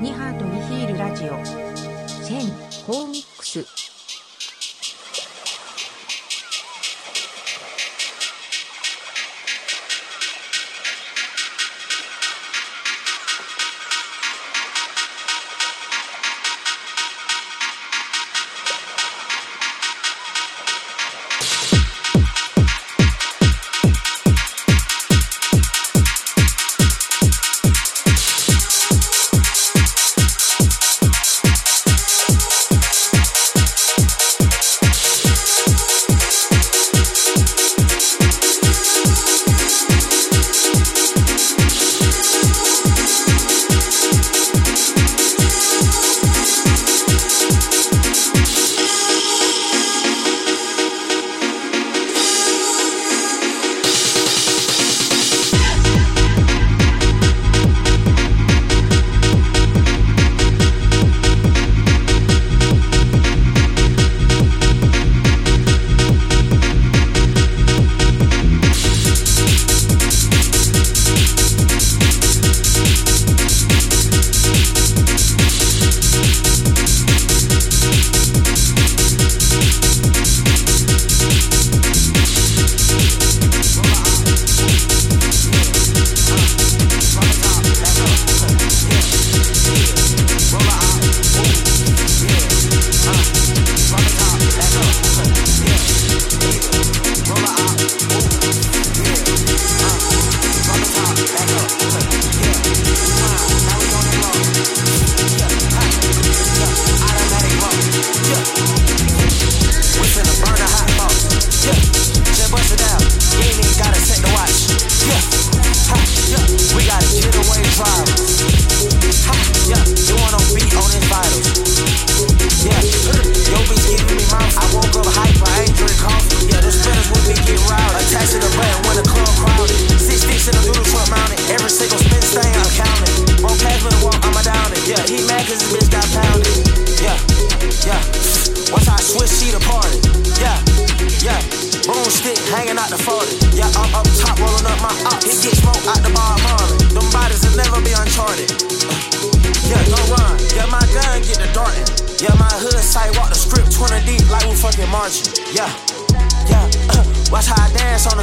ニハートニヒールラジオ。1000コーミックス。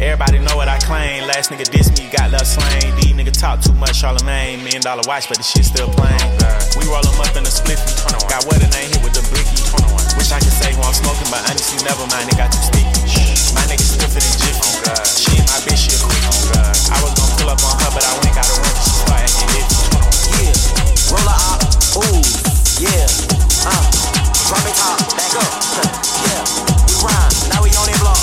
Everybody know what I claim. Last nigga diss me, got love slain. These nigga talk too much, Charlemagne. Million dollar watch, but the shit still plain. We roll them up in the spliffy. Got what a ain't hit with the blicky. Wish I could say who I'm smoking, but honestly, never mind, it got too sticky. My nigga stiffer than Jiffy. She ain't my bitch, she a quickie. I was gonna pull up on her, but I went got a run. She started acting iffy. Yeah. Roller up, ooh, yeah, uh, drop it top, back up, yeah, we rhyme, now we on it block,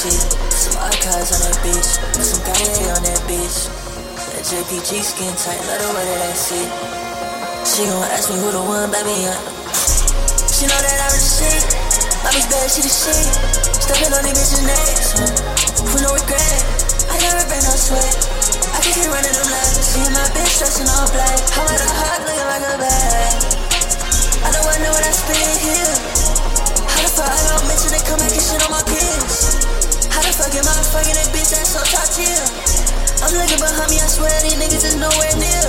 shit. Some archives on that bitch. Some Cartier on that bitch. That JPG skin tight, let her wear that shit. She gon' ask me who the one, baby. Uh. She know that I'm the shit. My bitch bad, she the shit. Stepping on these bitches' necks. Who no regret? I never been no sweat. I can keep running them laps. See my bitch dressing all black. How about a hug looking like a bag? I don't want to know what I spit here. How the fuck I don't mention they come and shit on my kids? How the fuck am I fucking that bitch that's so top tier? I'm looking behind me, I swear these niggas is nowhere near.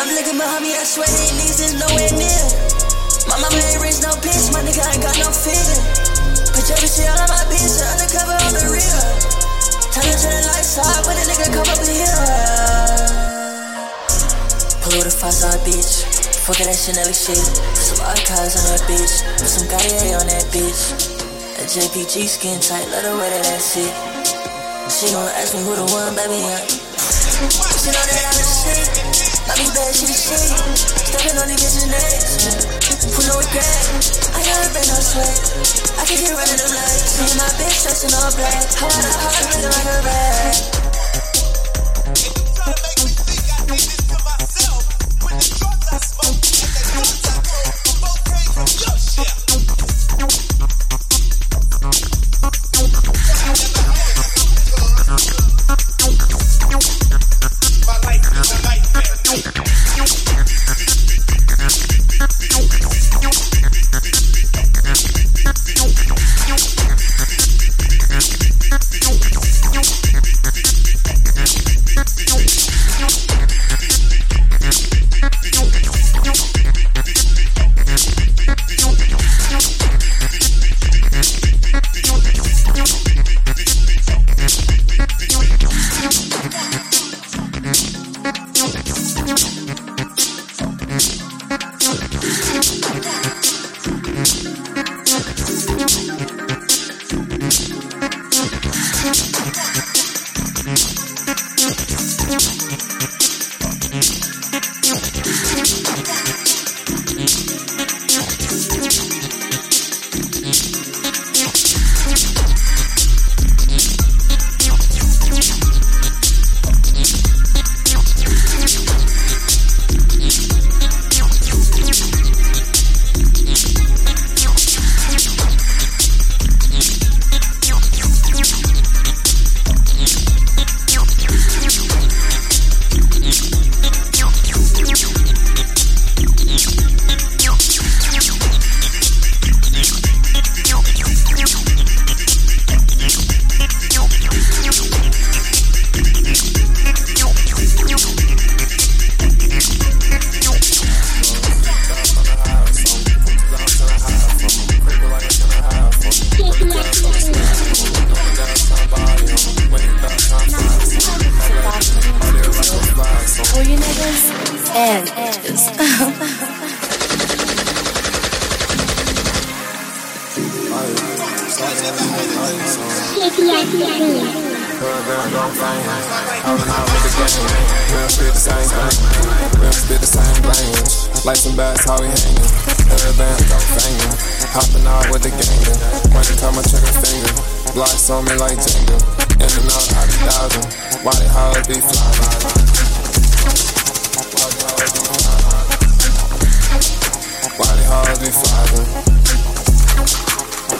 I'm looking behind me, I swear these niggas is nowhere near. My mama ain't with a five star bitch. Fuck that Chanel shit. Some archives on that bitch. Put some Cartier on that bitch. That JPG skin tight, let her wear that shit. She gon' ask me who the one, baby. Yeah. She know that I'm the shit. My bitch bad, she the shit. Stepping on these bitches' necks. Who no regret? I never been no sweat. I can get running the legs. See my bitch dressing all black. How a heart looking like a bag?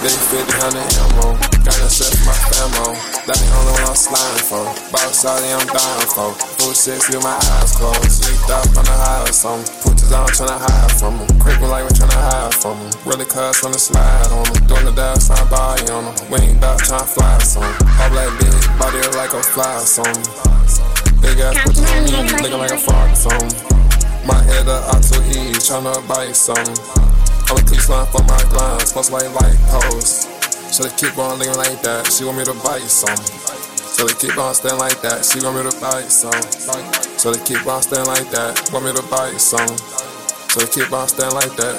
50, 100 ammo. Got that shit for my famo. That the only one I'm sliding for. Boss shawty, I'm dying for. Full six with my eyes closed. Leaked up on the high or something. Put this on, tryna hide from them. Creeping like we're tryna hide from them. Really cuz the slide on them. Doing the dash, tryna body on them. Winged up, tryna fly some. All black bitch, body like a fly or something. Big ass put on me, looking like a or something. My head up, out to E, tryna bite something. I'm a cleat line for my grind, supposed like light post. So they keep on looking like that, she want me to bite some. So they keep on staying like that, she want me to bite some. So they keep on staying like that, want me to bite some. So they keep on staying like that.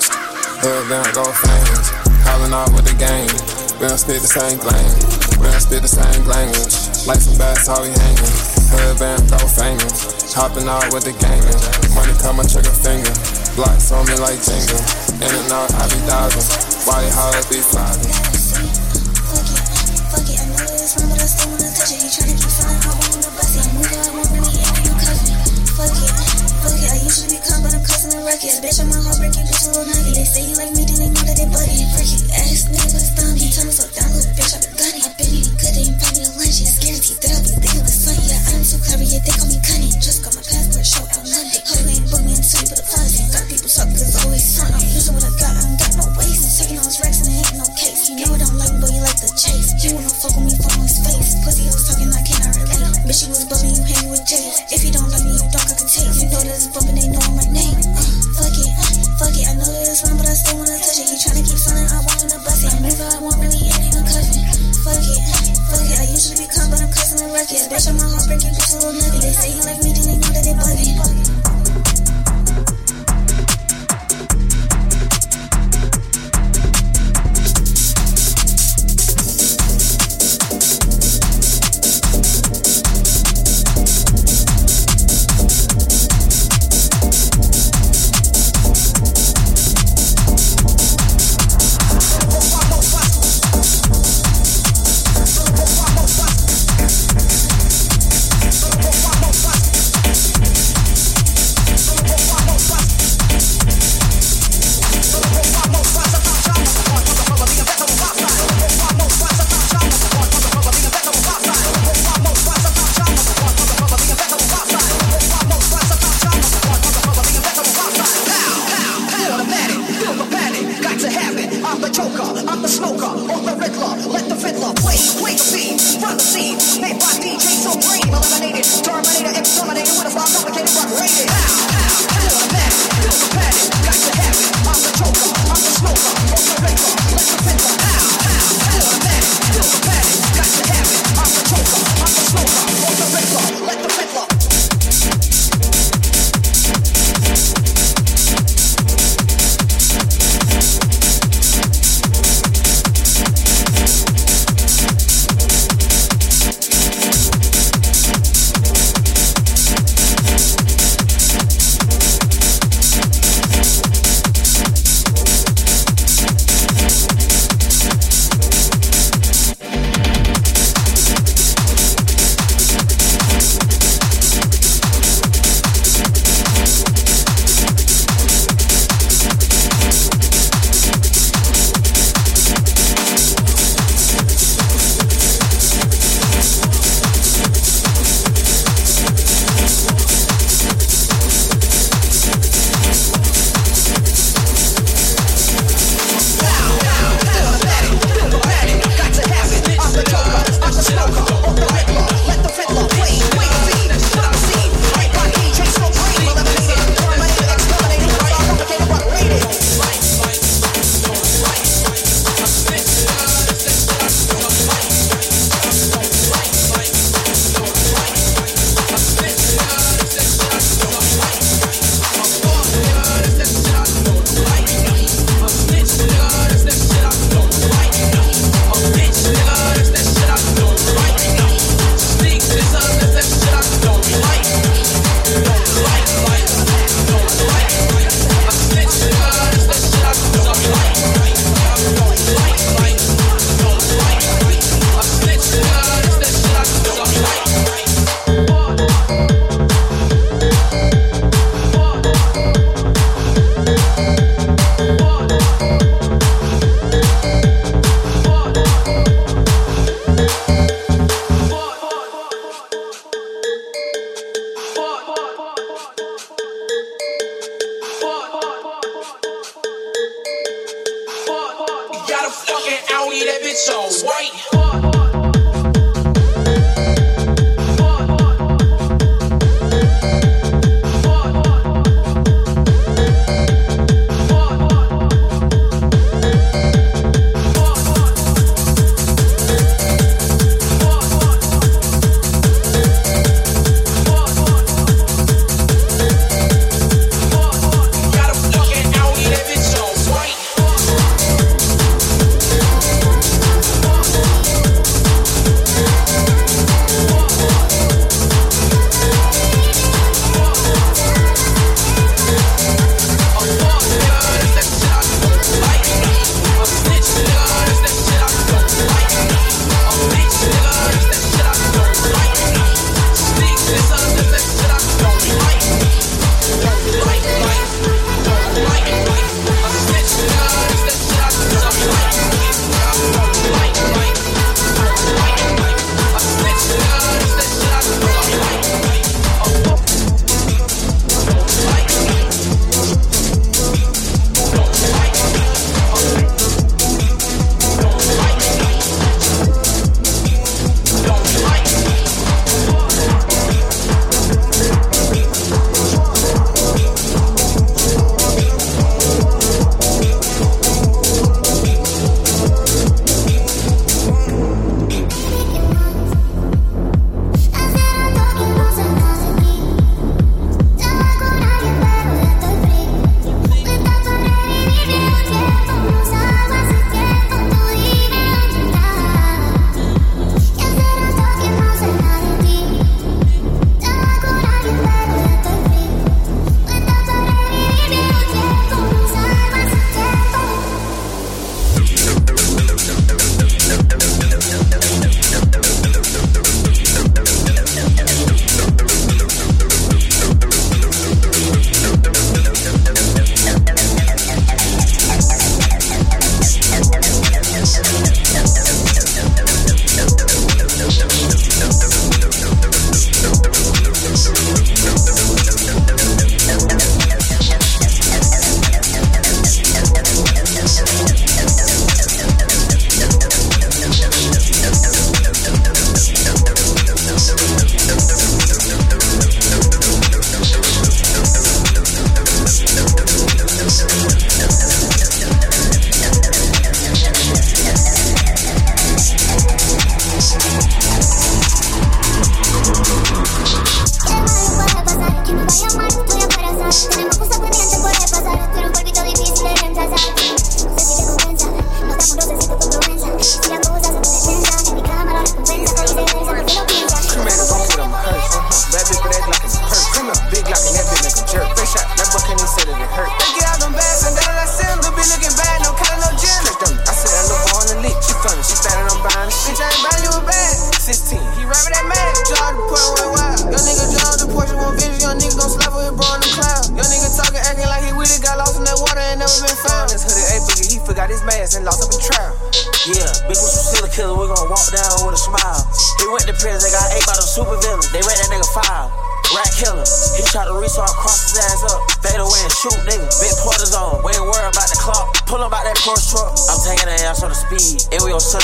Head down, go fans, hollering out with the game. We don't spit the same language, we don't spit the same language. Like some bats, how we hanging hood and throw fingers. Chopping out with the gangers. Money come, I trigger finger. Blocks on me like Jenga. In and out, I be diving. Why they be flopping? Bitch, I'm a heartbreaking bitch, little nugget. They say you like me, then they know that they bugging. Freaky ass niggas, dummy. Tell me so down, little bitch, I be gunning. that bitch on white.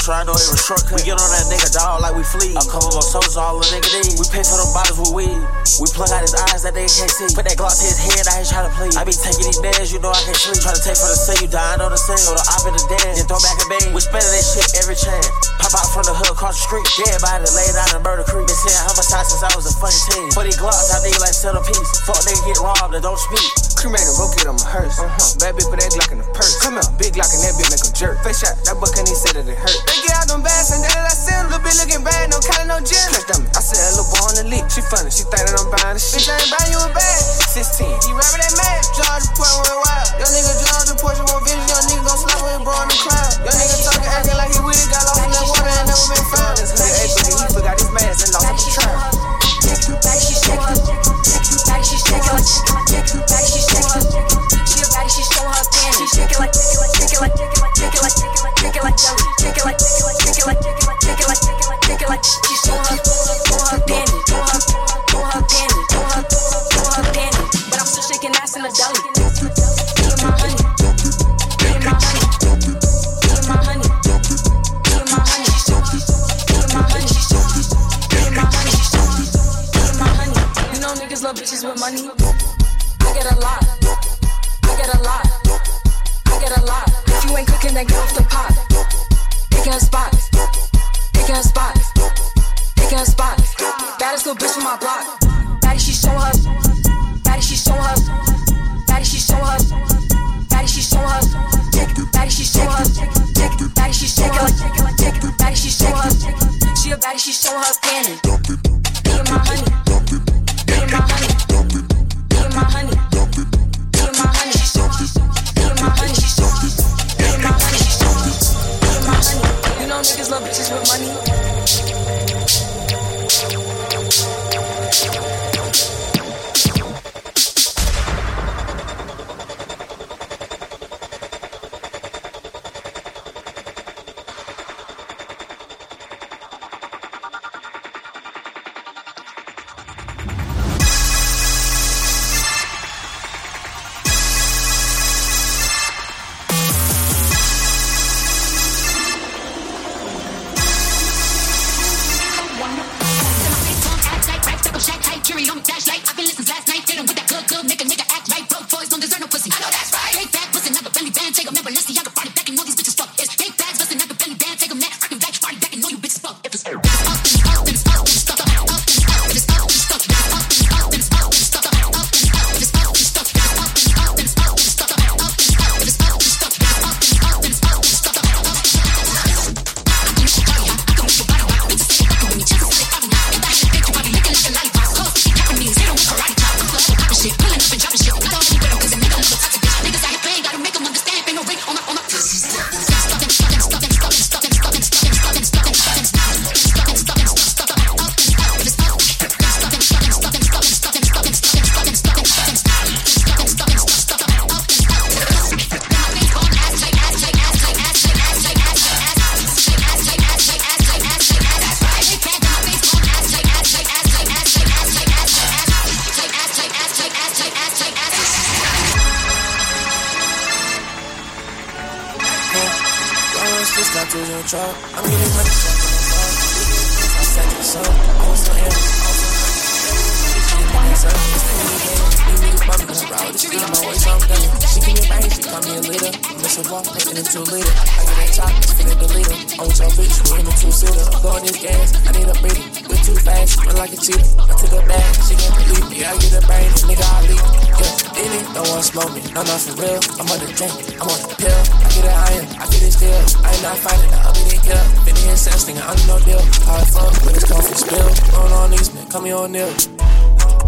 I know was shortcut. We get on that nigga dog like we flee. A couple more soldiers, all the nigga need. We pay for them bottles with weed. We plug out his eyes that they can't see. Put that Glock to his head, I ain't trying to plead. I be taking these meds, you know I can't sleep. Try to take for the cell, you dying on the scene. Go to op in the den, then throw back a bang. We spending that shit every chance. Pop out from the hood, across the street. Dead body laid out in Murder Creek. Been saying time since I was a fucking teen. For these Glocks, I need like centerpiece. Fuck nigga get robbed and don't speak. Cremate him, go get him a hearse. Uh-huh. Bad bitch put that Glock in the purse. Come out, big Glock and that bitch make him jerk. Face shot, that buck and he said that it hurt. Get out them bags and then I send little bitch looking bad, no collar, no gym. Catch them, I said that little boy on the leak. She funny, she think that I'm buying the shit. Bitch, I ain't buying you a bag. 16, he rapping that man. George point went wild. Young nigga George the Porsche more vision. Young nigga gon' slap with his bro in the cloud. Young nigga talking, acting like he with it. Got lost in that water and never been found. that go truck. I'm getting money. I said it so. I was so ill. She give me a bang, she call me a leader. Miss a walk, in a two liter. I get top, spin it, delete her. On your bitch, we in a two seater. Blowing this gas, I need a breather. Too fast, run like a cheetah. I took her back, she can't believe me. I get a brain, nigga, I leave. Yeah, in it, don't wanna smoke me. No, not for real. I'm on the drink, I'm on the pill. I get it iron, I get it still. I ain't not fighting, I be didn't kill. Finny and sense, nigga, I'm no deal. I fuck, but it's coffee spill. Going on these, man, come here on nil.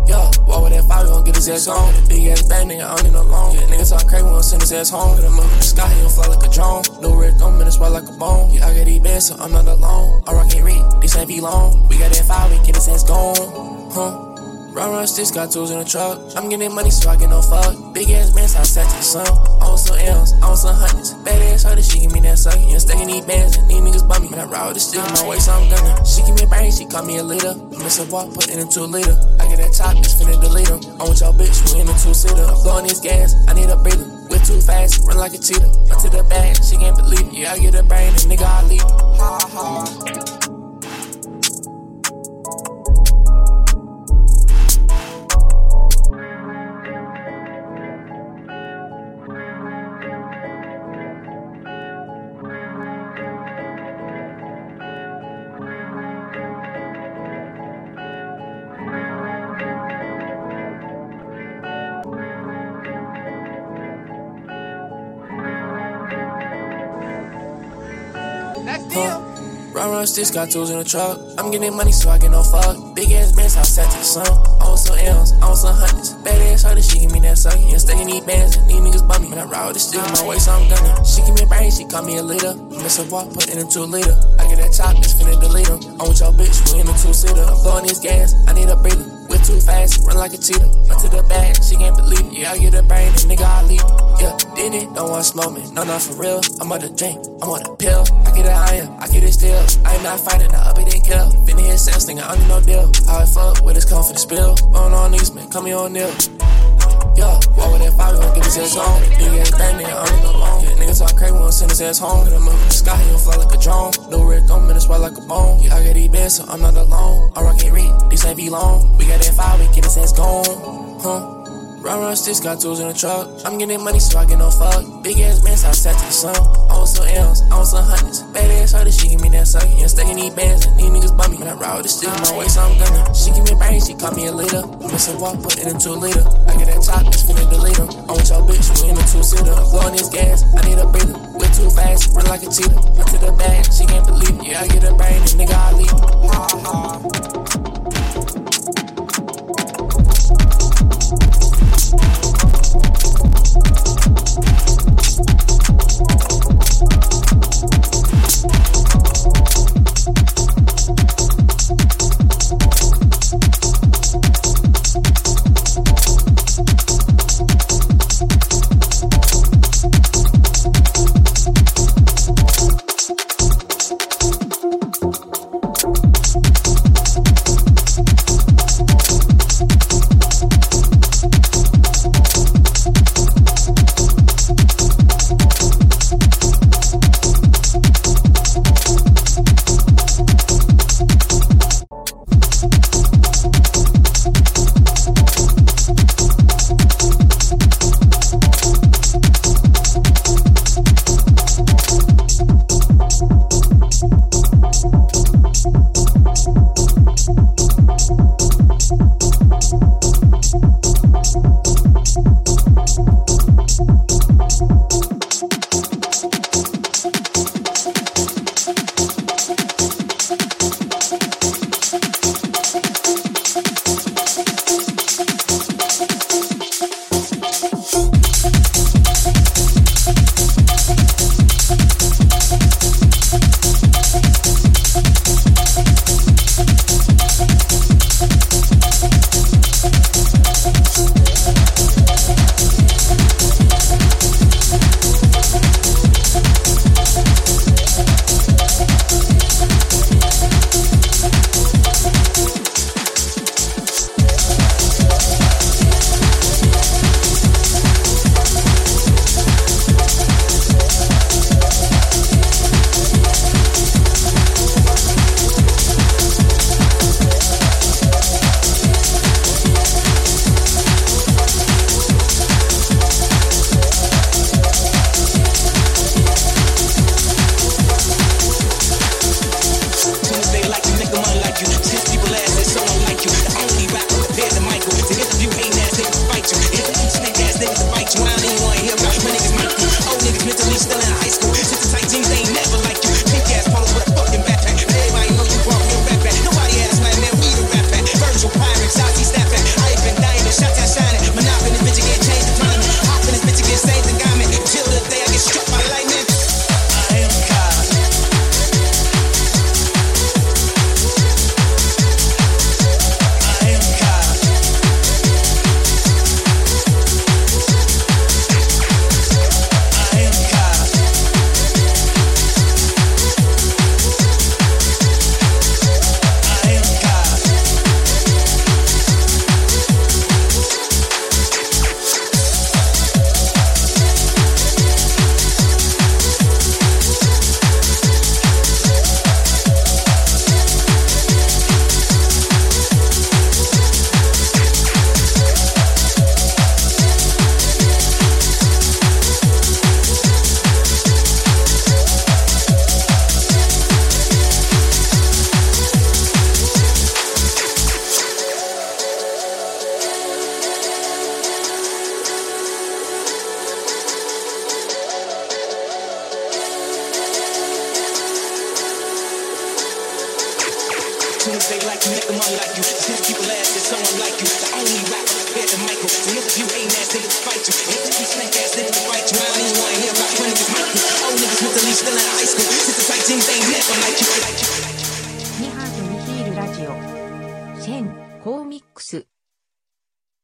Yo, walk with that fire, we gon' get his ass on. Big ass bang, nigga, I don't need no loan. Yeah, niggas talk crazy, we gon' send his ass home. Get him up in the sky, he gon' fly like a drone. No red gum, and it's white like a bone. Yeah, I got these bands, so I'm not alone. I rock can't read, this ain't be long. We got that fire, we get his ass gone. Huh? Run, run, sticks, got tools in the truck. I'm getting money, so I get no fuck. Big ass so I set to the sun. I want some M's, I want some hundreds. Bad ass these bands and these niggas bummy. When I ride with the stick in my waist, I'm gunning. She give me a brain, she call me a leader. Miss a walk, put into a liter. I get that top, it's finna delete them. I'm with y'all bitch, we in a two seater. I'm blowing this gas, I need a breather. We're too fast, run like a cheetah. Run to the bag, she can't believe it. Yeah, I get a brain, and nigga, I leave. Ha ha. Run sticks, got tools in the truck. I'm getting money so I get no fuck. Big ass bands, I set to the sun. I want some M's, I want some hundreds. Bad ass harder, she give me that suck. And stay in these bands, and these niggas bummy. When I ride with the stick in my waist, I'm gunning. She give me a brain, she call me a leader. Miss a walk, put into a liter. I get that top, it's finna delete them. I'm with your bitch, we in a two seater. I'm blowing this gas, I need a breather. We're too fast, run like a cheetah. Run to the bag, she can't believe it. Yeah, I get a brain, and nigga, I leave. Yeah, did it, don't want smoke me. No, not for real. I'm on the drink, I'm on the pill. I get it iron, I get it still. I ain't not fighting, I up it didn't kill. Finny his sense, nigga, I don't need no deal. How I fuck with his confidence spill. On on these, man, call me on nil. Yeah, what with that five, we gon' get his ass on. Big ass thing, nigga, I don't niggas talk crazy, gon' send his ass home. Hit him up in the sky, he gon' fly like a drone. No Rick, I'm in the spot like a bone. Yeah, I got these bands, so I'm not alone. I rock it read, these ain't be long. We got that five, we get his ass gone. Huh? Run, run, sticks, got tools in the truck. I'm getting money, so I get no fuck. Big ass so I set to the sun. I want some M's, I want some hundreds. Bad ass harder, she give me that suck. And stay in these bands, and these niggas bummy. When I ride with the stick my waist, I'm gunning. She give me a brain, she call me a leader. Miss a walk, put it into a liter. I get that top, it's finna delete them. I'm with your bitch, gas, I need a breather. We're too fast, run like a cheetah. Run to the bag, she can't believe it. Yeah, I get a brain, and nigga, I